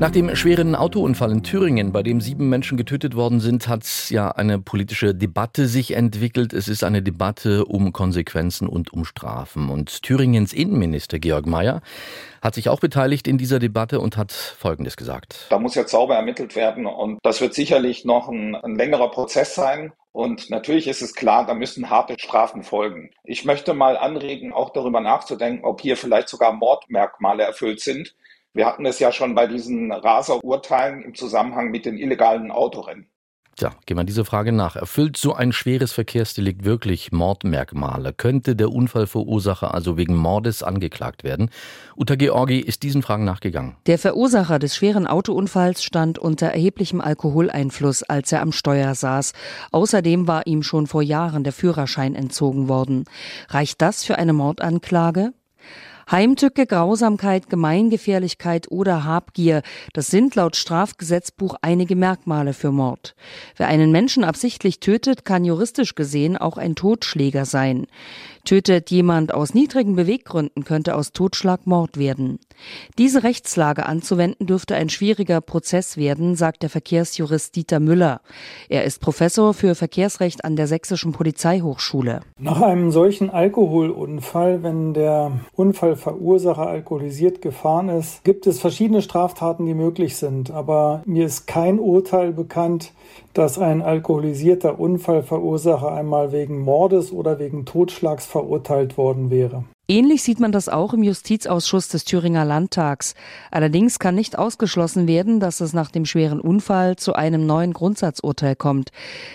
Nach dem schweren Autounfall in Thüringen, bei dem sieben Menschen getötet worden sind, hat ja eine politische Debatte sich entwickelt. Es ist eine Debatte um Konsequenzen und um Strafen. Und Thüringens Innenminister Georg Mayer hat sich auch beteiligt in dieser Debatte und hat Folgendes gesagt. Da muss jetzt sauber ermittelt werden und das wird sicherlich noch ein, ein längerer Prozess sein. Und natürlich ist es klar, da müssen harte Strafen folgen. Ich möchte mal anregen, auch darüber nachzudenken, ob hier vielleicht sogar Mordmerkmale erfüllt sind. Wir hatten es ja schon bei diesen Raserurteilen im Zusammenhang mit den illegalen Autorennen. Tja, gehen wir diese Frage nach. Erfüllt so ein schweres Verkehrsdelikt wirklich Mordmerkmale? Könnte der Unfallverursacher also wegen Mordes angeklagt werden? Uta Georgi ist diesen Fragen nachgegangen. Der Verursacher des schweren Autounfalls stand unter erheblichem Alkoholeinfluss, als er am Steuer saß. Außerdem war ihm schon vor Jahren der Führerschein entzogen worden. Reicht das für eine Mordanklage? Heimtücke, Grausamkeit, Gemeingefährlichkeit oder Habgier, das sind laut Strafgesetzbuch einige Merkmale für Mord. Wer einen Menschen absichtlich tötet, kann juristisch gesehen auch ein Totschläger sein. Tötet jemand aus niedrigen Beweggründen, könnte aus Totschlag Mord werden. Diese Rechtslage anzuwenden dürfte ein schwieriger Prozess werden, sagt der Verkehrsjurist Dieter Müller. Er ist Professor für Verkehrsrecht an der Sächsischen Polizeihochschule. Nach einem solchen Alkoholunfall, wenn der Unfallverursacher alkoholisiert gefahren ist, gibt es verschiedene Straftaten, die möglich sind. Aber mir ist kein Urteil bekannt, dass ein alkoholisierter Unfallverursacher einmal wegen Mordes oder wegen Totschlags verurteilt worden wäre. Ähnlich sieht man das auch im Justizausschuss des Thüringer Landtags. Allerdings kann nicht ausgeschlossen werden, dass es nach dem schweren Unfall zu einem neuen Grundsatzurteil kommt.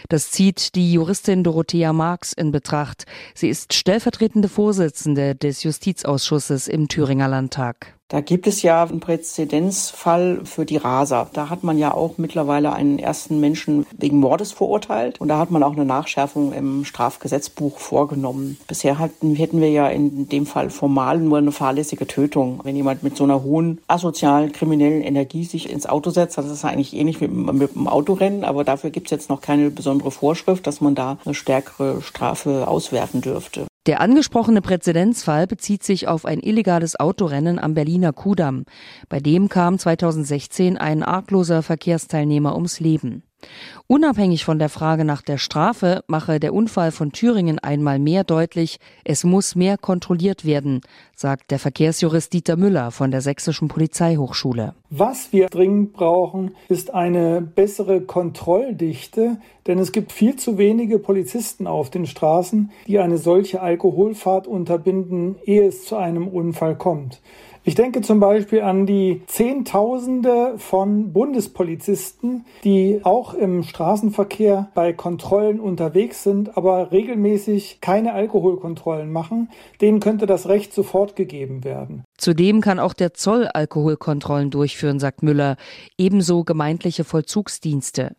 Das zieht die Juristin Dorothea Marx in Betracht. Sie ist stellvertretende Vorsitzende des Justizausschusses im Thüringer Landtag. Da gibt es ja einen Präzedenzfall für die Raser. Da hat man ja auch mittlerweile einen ersten Menschen wegen Mordes verurteilt und da hat man auch eine Nachschärfung im Strafgesetzbuch vorgenommen. Bisher hatten, hätten wir ja in dem Fall formal nur eine fahrlässige Tötung. Wenn jemand mit so einer hohen asozialen, kriminellen Energie sich ins Auto setzt, das ist eigentlich ähnlich mit, mit dem Autorennen, aber dafür gibt es jetzt noch keine besondere Vorschrift, dass man da eine stärkere Strafe auswerten dürfte. Der angesprochene Präzedenzfall bezieht sich auf ein illegales Autorennen am Berliner Kudamm. Bei dem kam 2016 ein argloser Verkehrsteilnehmer ums Leben. Unabhängig von der Frage nach der Strafe mache der Unfall von Thüringen einmal mehr deutlich, es muss mehr kontrolliert werden, sagt der Verkehrsjurist Dieter Müller von der Sächsischen Polizeihochschule. Was wir dringend brauchen, ist eine bessere Kontrolldichte, denn es gibt viel zu wenige Polizisten auf den Straßen, die eine solche Alkoholfahrt unterbinden, ehe es zu einem Unfall kommt. Ich denke zum Beispiel an die Zehntausende von Bundespolizisten, die auch im Straßenverkehr bei Kontrollen unterwegs sind, aber regelmäßig keine Alkoholkontrollen machen. Denen könnte das Recht sofort gegeben werden. Zudem kann auch der Zoll Alkoholkontrollen durchführen, sagt Müller, ebenso gemeindliche Vollzugsdienste.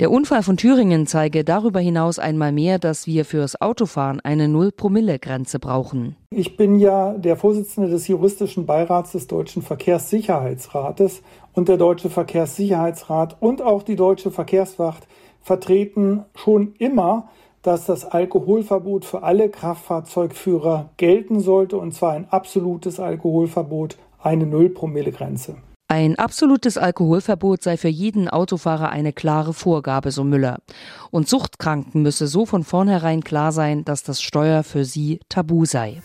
Der Unfall von Thüringen zeige darüber hinaus einmal mehr, dass wir fürs Autofahren eine Null-Promille-Grenze brauchen. Ich bin ja der Vorsitzende des juristischen Beirats des Deutschen Verkehrssicherheitsrates und der Deutsche Verkehrssicherheitsrat und auch die Deutsche Verkehrswacht vertreten schon immer, dass das Alkoholverbot für alle Kraftfahrzeugführer gelten sollte, und zwar ein absolutes Alkoholverbot, eine Null-Promille-Grenze. Ein absolutes Alkoholverbot sei für jeden Autofahrer eine klare Vorgabe, so Müller. Und Suchtkranken müsse so von vornherein klar sein, dass das Steuer für sie tabu sei.